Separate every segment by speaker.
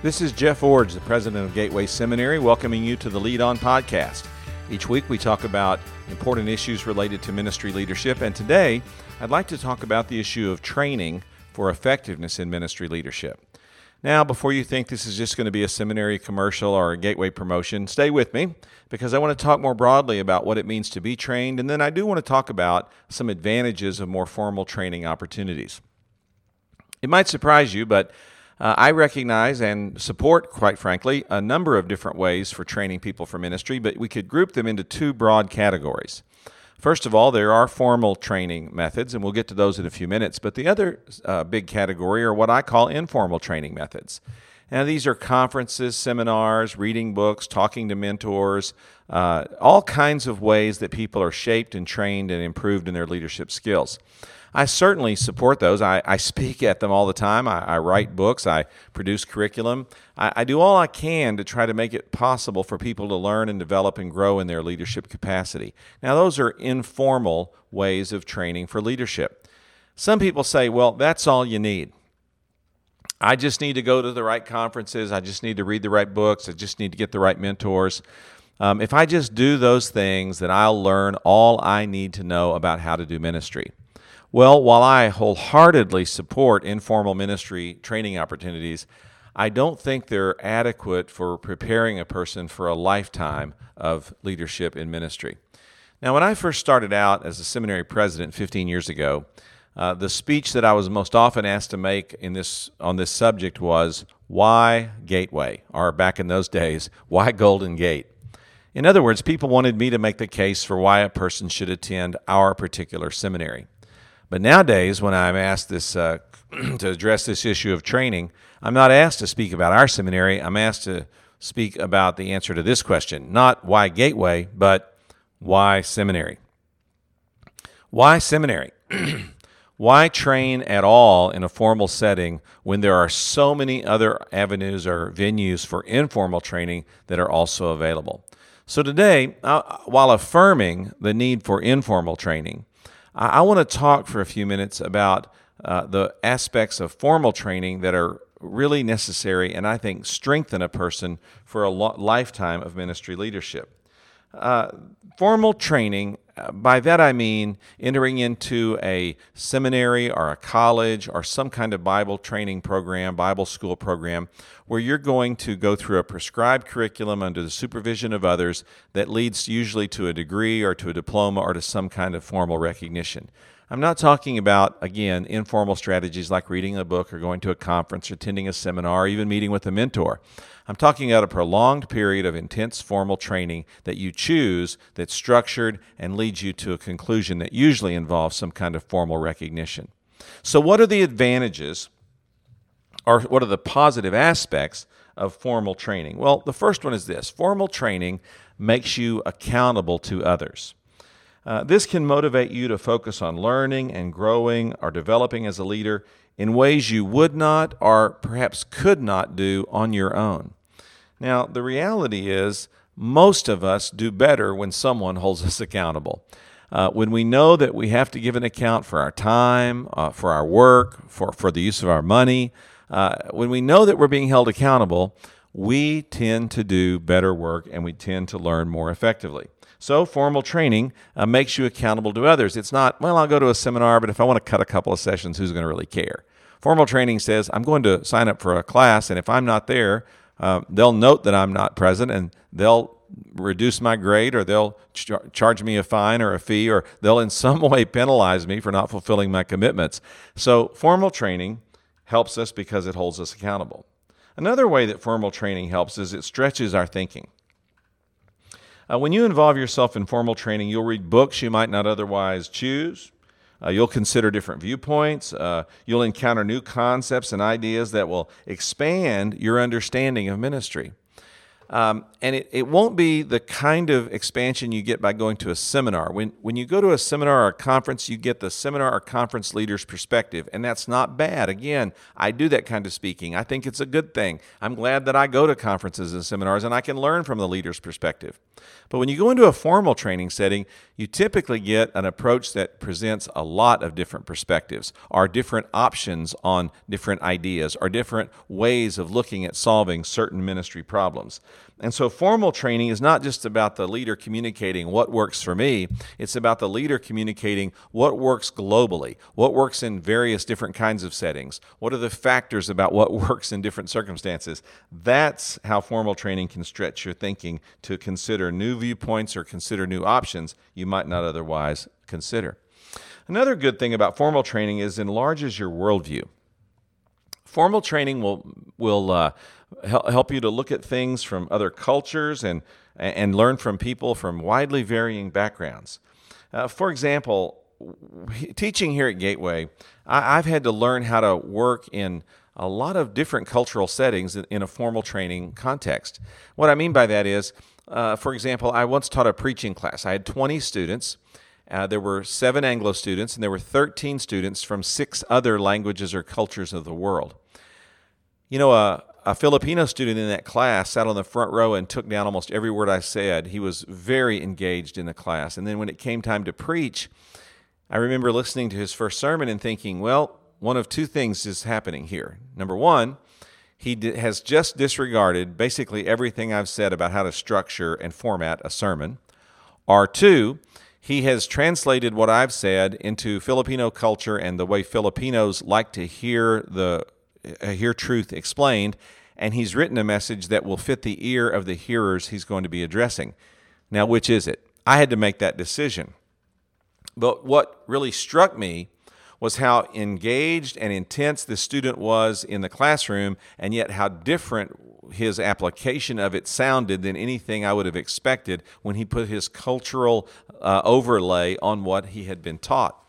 Speaker 1: This is Jeff Iorg, the president of Gateway Seminary, welcoming you to the Lead On podcast. Each week we talk about important issues related to ministry leadership, and today I'd like to talk about the issue of training for effectiveness in ministry leadership. Now, before you think this is just going to be a seminary commercial or a gateway promotion, stay with me because I want to talk more broadly about what it means to be trained, and then I do want to talk about some advantages of more formal training opportunities. It might surprise you, but uh, I recognize and support, quite frankly, a number of different ways for training people for ministry, but we could group them into two broad categories. First of all, there are formal training methods, and we'll get to those in a few minutes. But the other uh, big category are what I call informal training methods. Now, these are conferences, seminars, reading books, talking to mentors, uh, all kinds of ways that people are shaped and trained and improved in their leadership skills. I certainly support those. I, I speak at them all the time. I, I write books. I produce curriculum. I, I, do all I can to try to make it possible for people to learn and develop and grow in their leadership capacity. Now, those are informal ways of training for leadership. Some people say, well, that's all you need. I just need to go to the right conferences. I just need to read the right books. I just need to get the right mentors. Um, if I just do those things, then I'll learn all I need to know about how to do ministry. Well, while I wholeheartedly support informal ministry training opportunities, I don't think they're adequate for preparing a person for a lifetime of leadership in ministry. Now, when I first started out as a seminary president 15 years ago, uh, the speech that I was most often asked to make in this on this subject was why Gateway, or back in those days, why Golden Gate. In other words, people wanted me to make the case for why a person should attend our particular seminary. But nowadays, when I'm asked this uh, to address this issue of training, I'm not asked to speak about our seminary. I'm asked to speak about the answer to this question not why Gateway, but why seminary? Why seminary? why train at all in a formal setting when there are so many other avenues or venues for informal training that are also available? So, today, uh, while affirming the need for informal training, I, I want to talk for a few minutes about uh, the aspects of formal training that are really necessary and I think strengthen a person for a lo- lifetime of ministry leadership. Uh, formal training, uh, by that I mean entering into a seminary or a college or some kind of Bible training program, Bible school program, where you're going to go through a prescribed curriculum under the supervision of others that leads usually to a degree or to a diploma or to some kind of formal recognition. I'm not talking about, again, informal strategies like reading a book or going to a conference or attending a seminar or even meeting with a mentor. I'm talking about a prolonged period of intense formal training that you choose that's structured and leads you to a conclusion that usually involves some kind of formal recognition. So, what are the advantages or what are the positive aspects of formal training? Well, the first one is this formal training makes you accountable to others. Uh, this can motivate you to focus on learning and growing or developing as a leader in ways you would not or perhaps could not do on your own. Now, the reality is, most of us do better when someone holds us accountable. Uh, when we know that we have to give an account for our time, uh, for our work, for, for the use of our money, uh, when we know that we're being held accountable, we tend to do better work and we tend to learn more effectively. So, formal training uh, makes you accountable to others. It's not, well, I'll go to a seminar, but if I want to cut a couple of sessions, who's going to really care? Formal training says, I'm going to sign up for a class, and if I'm not there, uh, they'll note that I'm not present and they'll reduce my grade or they'll ch- charge me a fine or a fee or they'll in some way penalize me for not fulfilling my commitments. So, formal training helps us because it holds us accountable. Another way that formal training helps is it stretches our thinking. Uh, when you involve yourself in formal training, you'll read books you might not otherwise choose. Uh, you'll consider different viewpoints. Uh, you'll encounter new concepts and ideas that will expand your understanding of ministry. Um, and it, it won't be the kind of expansion you get by going to a seminar. When, when you go to a seminar or a conference, you get the seminar or conference leader's perspective, and that's not bad. Again, I do that kind of speaking. I think it's a good thing. I'm glad that I go to conferences and seminars and I can learn from the leader's perspective. But when you go into a formal training setting, you typically get an approach that presents a lot of different perspectives, or different options on different ideas, or different ways of looking at solving certain ministry problems. And so, formal training is not just about the leader communicating what works for me, it's about the leader communicating what works globally, what works in various different kinds of settings, what are the factors about what works in different circumstances. That's how formal training can stretch your thinking to consider new viewpoints or consider new options you might not otherwise consider. Another good thing about formal training is enlarges your worldview. Formal training will will uh, help you to look at things from other cultures and and learn from people from widely varying backgrounds. Uh, for example, teaching here at Gateway, I, have had to learn how to work in a lot of different cultural settings in, in a formal training context. What I mean by that is, uh, for example, I once taught a preaching class. I had 20 students. Uh, there were seven Anglo students, and there were 13 students from six other languages or cultures of the world. You know, a, a Filipino student in that class sat on the front row and took down almost every word I said. He was very engaged in the class. And then when it came time to preach, I remember listening to his first sermon and thinking, well, one of two things is happening here. Number one, he has just disregarded basically everything I've said about how to structure and format a sermon. Or two, he has translated what I've said into Filipino culture and the way Filipinos like to hear the uh, hear truth explained, and he's written a message that will fit the ear of the hearers he's going to be addressing. Now, which is it? I had to make that decision. But what really struck me was how engaged and intense the student was in the classroom, and yet how different his application of it sounded than anything I would have expected when he put his cultural uh, overlay on what he had been taught.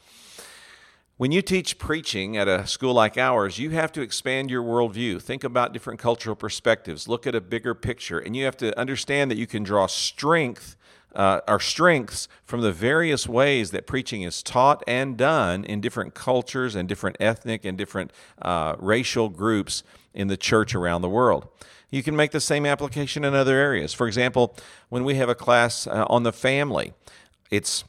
Speaker 1: When you teach preaching at a school like ours, you have to expand your worldview. Think about different cultural perspectives. Look at a bigger picture. And you have to understand that you can draw strength, uh, our strengths, from the various ways that preaching is taught and done in different cultures and different ethnic and different uh, racial groups in the church around the world. You can make the same application in other areas. For example, when we have a class uh, on the family, it's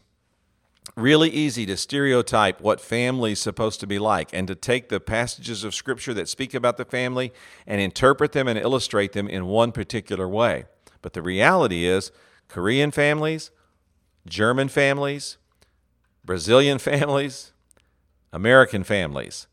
Speaker 1: really easy to stereotype what family is supposed to be like and to take the passages of Scripture that speak about the family and interpret them and illustrate them in one particular way. But the reality is, Korean families, German families, Brazilian families, American families,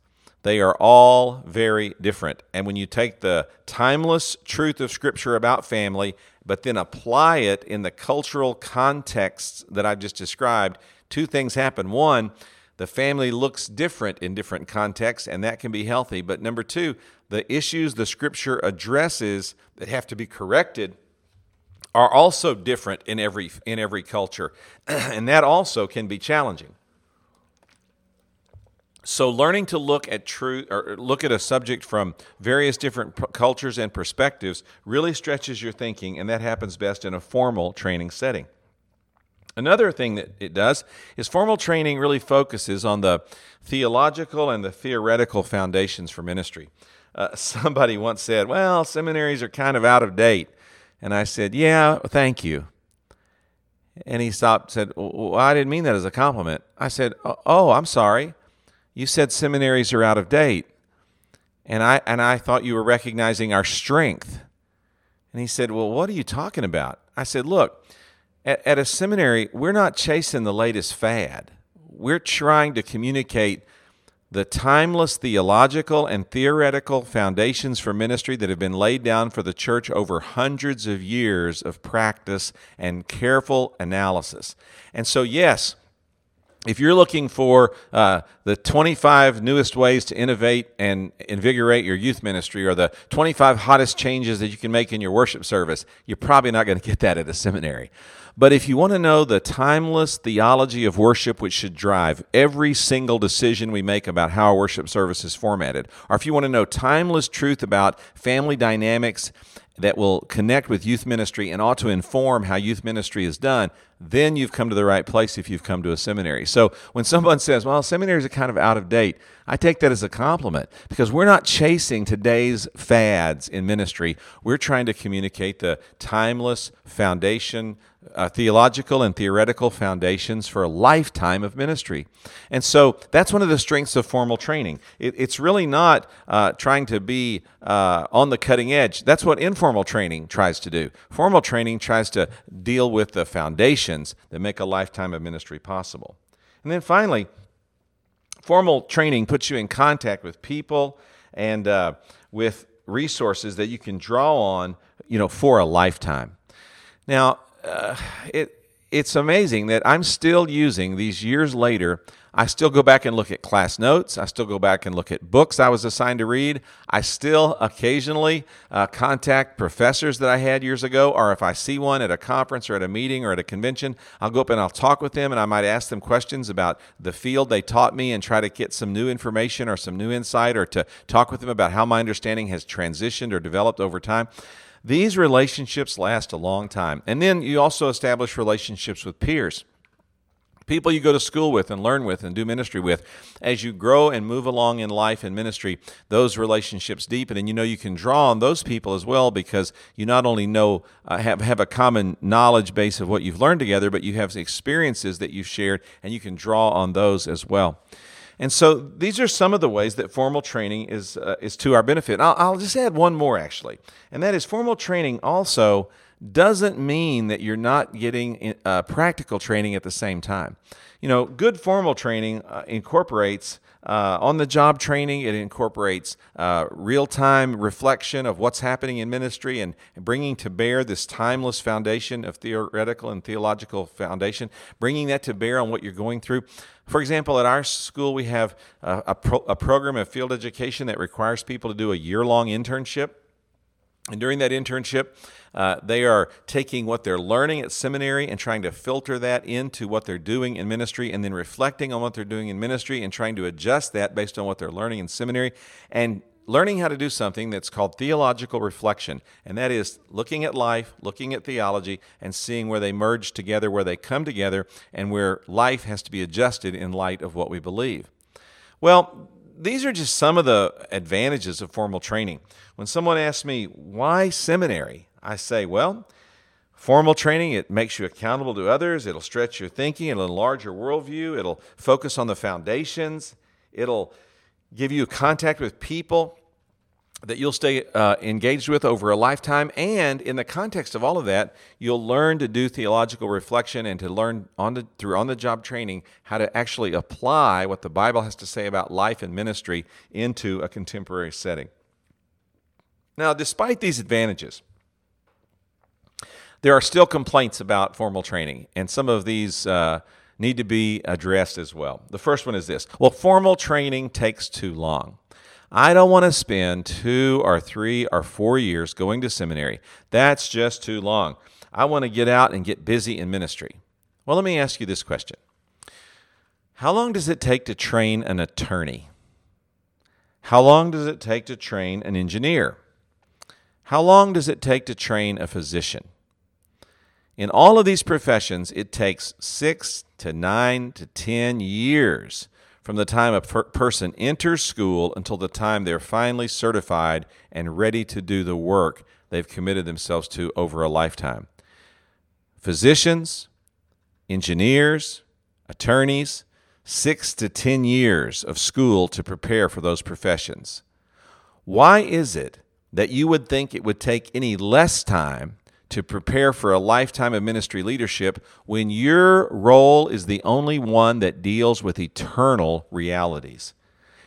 Speaker 1: they are all very different. And when you take the timeless truth of Scripture about family, but then apply it in the cultural contexts that I've just described, two things happen. One, the family looks different in different contexts, and that can be healthy. But number two, the issues the scripture addresses that have to be corrected are also different in every in every culture, and that also can be challenging. So, learning to look at truth or look at a subject from various different p- cultures and perspectives really stretches your thinking, and that happens best in a formal training setting. Another thing that it does is formal training really focuses on the theological and the theoretical foundations for ministry. Uh, somebody once said, Well, seminaries are kind of out of date. And I said, Yeah, thank you. And he stopped, said, well, I didn't mean that as a compliment. I said, Oh, I'm sorry. You said seminaries are out of date. And I, and I thought you were recognizing our strength. And he said, Well, what are you talking about? I said, Look, at, at a seminary, we're not chasing the latest fad. We're trying to communicate the timeless theological and theoretical foundations for ministry that have been laid down for the church over hundreds of years of practice and careful analysis. And so, yes, if you're looking for uh, the 25 newest ways to innovate and invigorate your youth ministry or the 25 hottest changes that you can make in your worship service, you're probably not going to get that at a seminary. But if you want to know the timeless theology of worship, which should drive every single decision we make about how our worship service is formatted, or if you want to know timeless truth about family dynamics that will connect with youth ministry and ought to inform how youth ministry is done, then you've come to the right place if you've come to a seminary. So when someone says, well, seminaries are kind of out of date, I take that as a compliment because we're not chasing today's fads in ministry. We're trying to communicate the timeless foundation, uh, theological and theoretical foundations for a lifetime of ministry. And so that's one of the strengths of formal training. It, it's really not uh, trying to be uh, on the cutting edge. That's what informal training tries to do. Formal training tries to deal with the that make a lifetime of ministry possible. And then finally, formal training puts you in contact with people and uh, with resources that you can draw on, you know, for a lifetime. Now, uh, it it's amazing that I'm still using these years later. I still go back and look at class notes. I still go back and look at books I was assigned to read. I still occasionally uh, contact professors that I had years ago, or if I see one at a conference or at a meeting or at a convention, I'll go up and I'll talk with them and I might ask them questions about the field they taught me and try to get some new information or some new insight or to talk with them about how my understanding has transitioned or developed over time. These relationships last a long time. And then you also establish relationships with peers people you go to school with and learn with and do ministry with. As you grow and move along in life and ministry, those relationships deepen, and you know you can draw on those people as well because you not only know uh, have have a common knowledge base of what you've learned together, but you have experiences that you've shared, and you can draw on those as well. And so these are some of the ways that formal training is, uh, is to our benefit. I'll, I'll just add one more, actually, and that is formal training also doesn't mean that you're not getting uh, practical training at the same time. You know, good formal training uh, incorporates uh, on the job training, it incorporates uh, real time reflection of what's happening in ministry and bringing to bear this timeless foundation of theoretical and theological foundation, bringing that to bear on what you're going through. For example, at our school, we have a, a, pro- a program of field education that requires people to do a year long internship. And during that internship, uh, they are taking what they're learning at seminary and trying to filter that into what they're doing in ministry, and then reflecting on what they're doing in ministry and trying to adjust that based on what they're learning in seminary, and learning how to do something that's called theological reflection. And that is looking at life, looking at theology, and seeing where they merge together, where they come together, and where life has to be adjusted in light of what we believe. Well, these are just some of the advantages of formal training. When someone asks me, why seminary? I say, well, formal training, it makes you accountable to others, it'll stretch your thinking, it'll enlarge your worldview, it'll focus on the foundations, it'll give you contact with people that you'll stay uh, engaged with over a lifetime. And in the context of all of that, you'll learn to do theological reflection and to learn on the, through on the job training how to actually apply what the Bible has to say about life and ministry into a contemporary setting. Now, despite these advantages, there are still complaints about formal training, and some of these uh, need to be addressed as well. The first one is this well, formal training takes too long. I don't want to spend two or three or four years going to seminary. That's just too long. I want to get out and get busy in ministry. Well, let me ask you this question How long does it take to train an attorney? How long does it take to train an engineer? How long does it take to train a physician? In all of these professions, it takes six to nine to ten years from the time a per- person enters school until the time they're finally certified and ready to do the work they've committed themselves to over a lifetime. Physicians, engineers, attorneys, six to 10 years of school to prepare for those professions. Why is it that you would think it would take any less time to prepare for a lifetime of ministry leadership when your role is the only one that deals with eternal realities.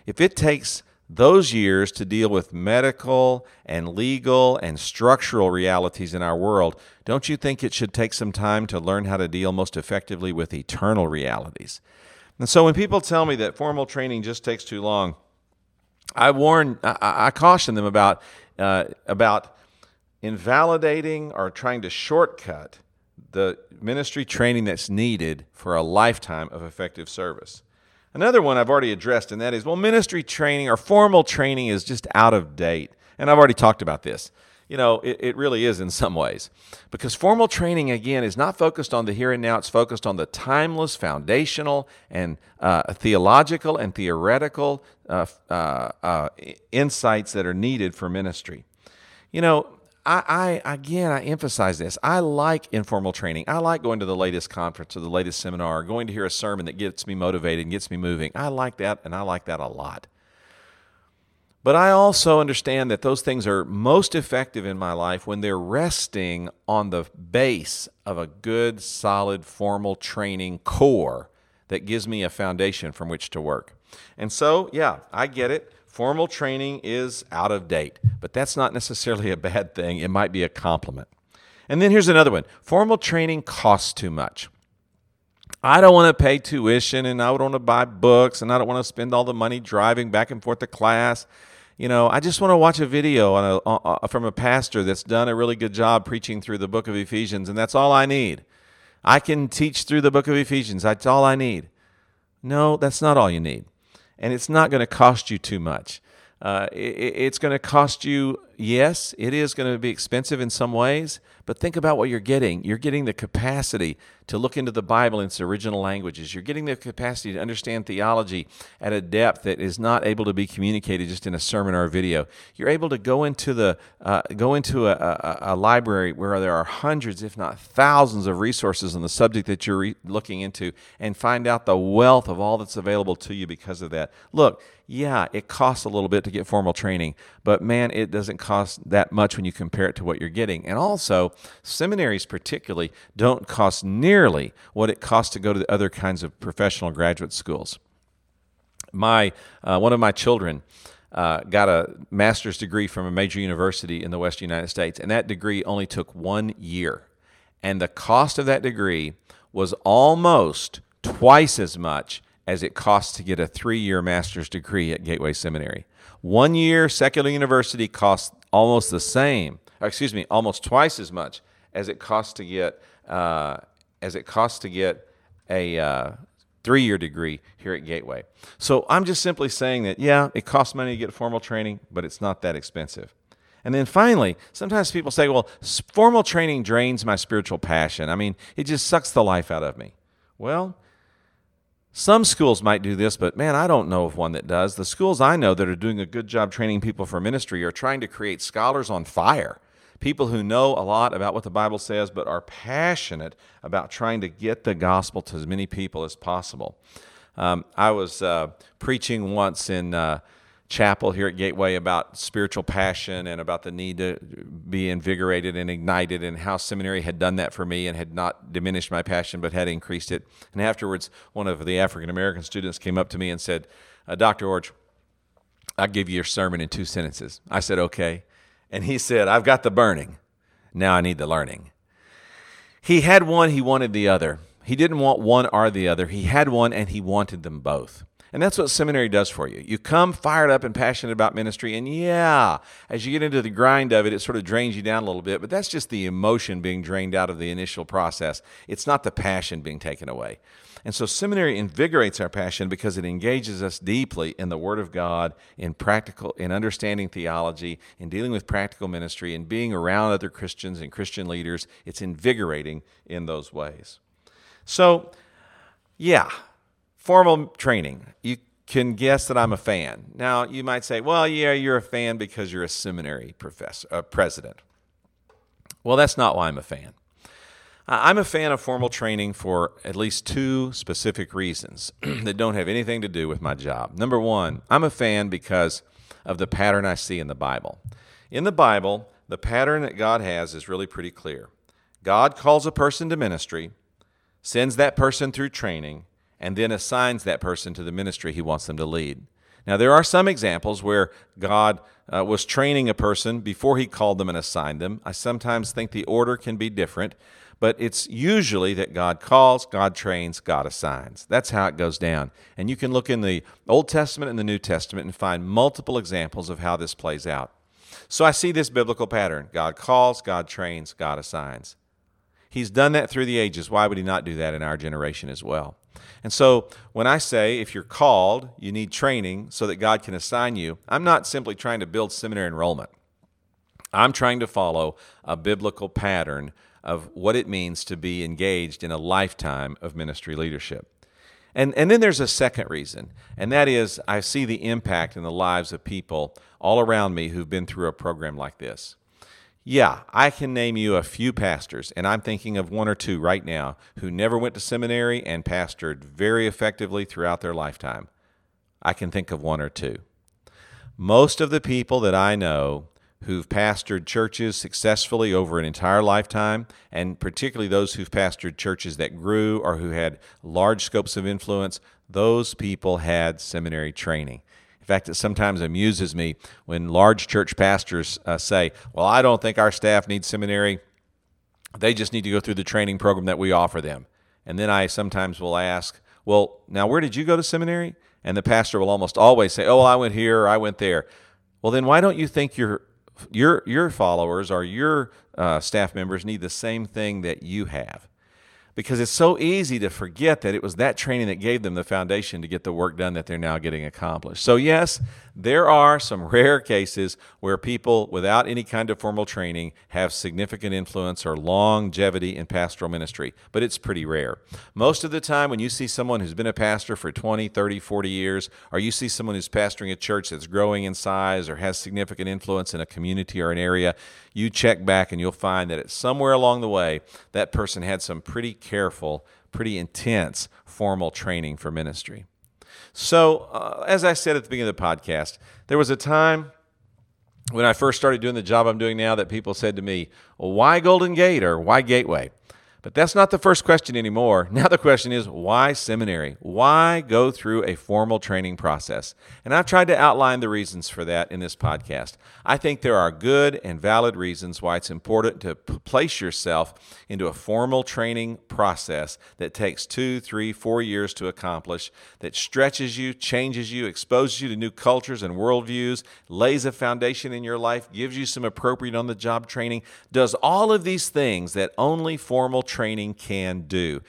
Speaker 1: If it takes those years to deal with medical and legal and structural realities in our world, don't you think it should take some time to learn how to deal most effectively with eternal realities? And so when people tell me that formal training just takes too long, I warn, I, I caution them about uh, about invalidating or trying to shortcut the ministry training that's needed for a lifetime of effective service. Another one I've already addressed, and that is well, ministry training or formal training is just out of date. And I've already talked about this. you know, it, it really is in some ways. Because formal training, again, is not focused on the here and now, it's focused on the timeless, foundational, and uh, theological and theoretical uh, uh, uh insights that are needed for ministry. You know, I, I, again I emphasize this. I like informal training. I like going to the latest conference or the latest seminar, going to hear a sermon that gets me motivated and gets me moving. I like that and I like that a lot. But I also understand that those things are most effective in my life when they're resting on the base of a good, solid, formal training core that gives me a foundation from which to work. And so, yeah, I get it. Formal training is out of date, but that's not necessarily a bad thing. It might be a compliment. And then here's another one formal training costs too much. I don't want to pay tuition and I don't want to buy books and I don't want to spend all the money driving back and forth to class you know, I just want to watch a video on a, uh, from a pastor that's done a really good job preaching through the book of Ephesians, and that's all I need. I can teach through the book of Ephesians. That's all I need. No, that's not all you need. And it's not going to cost you too much. Uh, it, it's going to cost you, yes, it is going to be expensive in some ways, but think about what you're getting. You're getting the capacity to look into the Bible in its original languages. You're getting the capacity to understand theology at a depth that is not able to be communicated just in a sermon or a video. You're able to go into the uh, go into a, a, a, library where there are hundreds, if not thousands, of resources on the subject that you're re- looking into, and find out the wealth of all that's available to you because of that. Look, yeah, it costs a little bit to get formal training, but man, it doesn't cost that much when you compare it to what you're getting. And also, seminaries particularly don't cost nearly what it costs to go to the other kinds of professional graduate schools. My uh, one of my children uh, got a master's degree from a major university in the West United States, and that degree only took one year. And the cost of that degree was almost twice as much as it costs to get a three year master's degree at Gateway Seminary. One year secular university costs almost the same, excuse me, almost twice as much as it costs to get uh, as it costs to get a uh, three year degree here at Gateway. So I'm just simply saying that yeah, it costs money to get formal training, but it's not that expensive. And then finally, sometimes people say, well, formal training drains my spiritual passion. I mean, it just sucks the life out of me. Well, some schools might do this, but man, I don't know of one that does. The schools I know that are doing a good job training people for ministry are trying to create scholars on fire. People who know a lot about what the Bible says, but are passionate about trying to get the gospel to as many people as possible. Um, I was uh, preaching once in uh, chapel here at Gateway about spiritual passion and about the need to be invigorated and ignited, and how seminary had done that for me and had not diminished my passion but had increased it. And afterwards, one of the African American students came up to me and said, uh, Dr. Iorg, I'll give you your sermon in two sentences. I said, okay. And he said, I've got the burning. Now I need the learning. He had one, he wanted the other. He didn't want one or the other. He had one and he wanted them both. And that's what seminary does for you. You come fired up and passionate about ministry, and yeah, as you get into the grind of it, it sort of drains you down a little bit, but that's just the emotion being drained out of the initial process. It's not the passion being taken away. And so seminary invigorates our passion because it engages us deeply in the Word of God, in practical, in understanding theology, in dealing with practical ministry, and being around other Christians and Christian leaders. It's invigorating in those ways. So, yeah, formal training. You can guess that I'm a fan. Now, you might say, well, yeah, you're a fan because you're a seminary professor, uh, president. Well, that's not why I'm a fan. I'm a fan of formal training for at least two specific reasons that don't have anything to do with my job. Number one, I'm a fan because of the pattern I see in the Bible. In the Bible, the pattern that God has is really pretty clear. God calls a person to ministry, sends that person through training, and then assigns that person to the ministry he wants them to lead. Now, there are some examples where God uh, was training a person before he called them and assigned them. I sometimes think the order can be different, but it's usually that God calls, God trains, God assigns. That's how it goes down. And you can look in the Old Testament and the New Testament and find multiple examples of how this plays out. So I see this biblical pattern God calls, God trains, God assigns. He's done that through the ages. Why would he not do that in our generation as well? And so when I say if you're called, you need training so that God can assign you, I'm not simply trying to build seminary enrollment. I'm trying to follow a biblical pattern of what it means to be engaged in a lifetime of ministry leadership. And, and then there's a second reason, and that is I see the impact in the lives of people all around me who've been through a program like this. Yeah, I can name you a few pastors, and I'm thinking of one or two right now who never went to seminary and pastored very effectively throughout their lifetime. I can think of one or two. Most of the people that I know who've pastored churches successfully over an entire lifetime, and particularly those who've pastored churches that grew or who had large scopes of influence, those people had seminary training. In fact, it sometimes amuses me when large church pastors uh, say, Well, I don't think our staff needs seminary. They just need to go through the training program that we offer them. And then I sometimes will ask, Well, now where did you go to seminary? And the pastor will almost always say, Oh, well, I went here or I went there. Well, then why don't you think your your your followers or your uh, staff members need the same thing that you have? Because it's so easy to forget that it was that training that gave them the foundation to get the work done that they're now getting accomplished. So, yes, there are some rare cases where people without any kind of formal training have significant influence or longevity in pastoral ministry, but it's pretty rare. Most of the time, when you see someone who's been a pastor for 20, 30, 40 years, or you see someone who's pastoring a church that's growing in size or has significant influence in a community or an area, you check back and you'll find that somewhere along the way that person had some pretty careful, pretty intense formal training for ministry. So, uh, as I said at the beginning of the podcast, there was a time when I first started doing the job I'm doing now that people said to me, well, why Golden Gate or why Gateway? But that's not the first question anymore. Now the question is why seminary? Why go through a formal training process? And I've tried to outline the reasons for that in this podcast. I think there are good and valid reasons why it's important to p- place yourself into a formal training process that takes two, three, four years to accomplish, that stretches you, changes you, exposes you to new cultures and worldviews, lays a foundation in your life, gives you some appropriate on the job training, does all of these things that only formal training can do.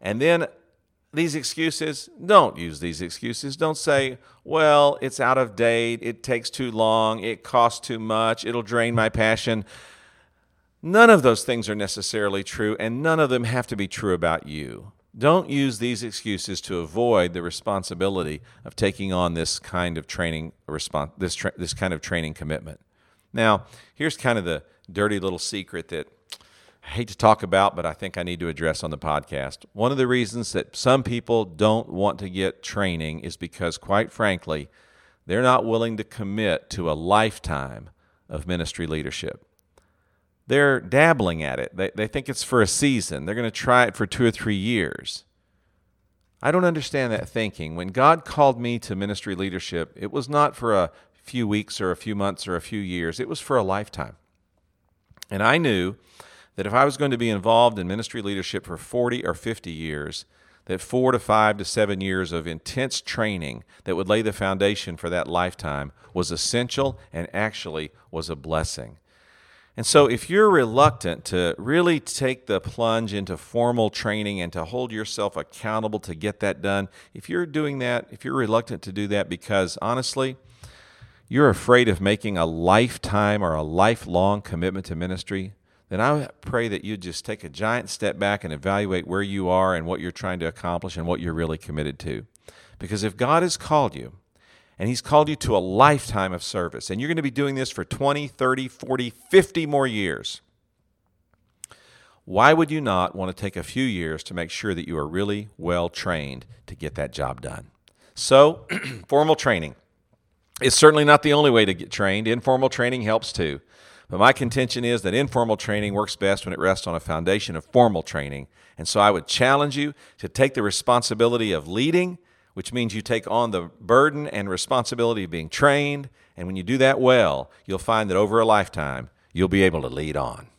Speaker 1: And then these excuses, don't use these excuses. Don't say, well, it's out of date, it takes too long, it costs too much, it'll drain my passion. None of those things are necessarily true, and none of them have to be true about you. Don't use these excuses to avoid the responsibility of taking on this kind of training response, this tra- this kind of training commitment. Now, here's kind of the dirty little secret that I hate to talk about, but I think I need to address on the podcast. One of the reasons that some people don't want to get training is because, quite frankly, they're not willing to commit to a lifetime of ministry leadership. They're dabbling at it. They, they think it's for a season. They're going to try it for two or three years. I don't understand that thinking. When God called me to ministry leadership, it was not for a few weeks or a few months or a few years, it was for a lifetime. And I knew that if I was going to be involved in ministry leadership for 40 or 50 years, that four to five to seven years of intense training that would lay the foundation for that lifetime was essential and actually was a blessing. And so, if you're reluctant to really take the plunge into formal training and to hold yourself accountable to get that done, if you're doing that, if you're reluctant to do that because honestly, you're afraid of making a lifetime or a lifelong commitment to ministry, then I pray that you just take a giant step back and evaluate where you are and what you're trying to accomplish and what you're really committed to. Because if God has called you, and He's called you to a lifetime of service, and you're going to be doing this for 20, 30, 40, 50 more years, why would you not want to take a few years to make sure that you are really well trained to get that job done? So, formal training is certainly not the only way to get trained. Informal training helps too. But my contention is that informal training works best when it rests on a foundation of formal training. And so I would challenge you to take the responsibility of leading, which means you take on the burden and responsibility of being trained. And when you do that well, you'll find that over a lifetime, you'll be able to lead on.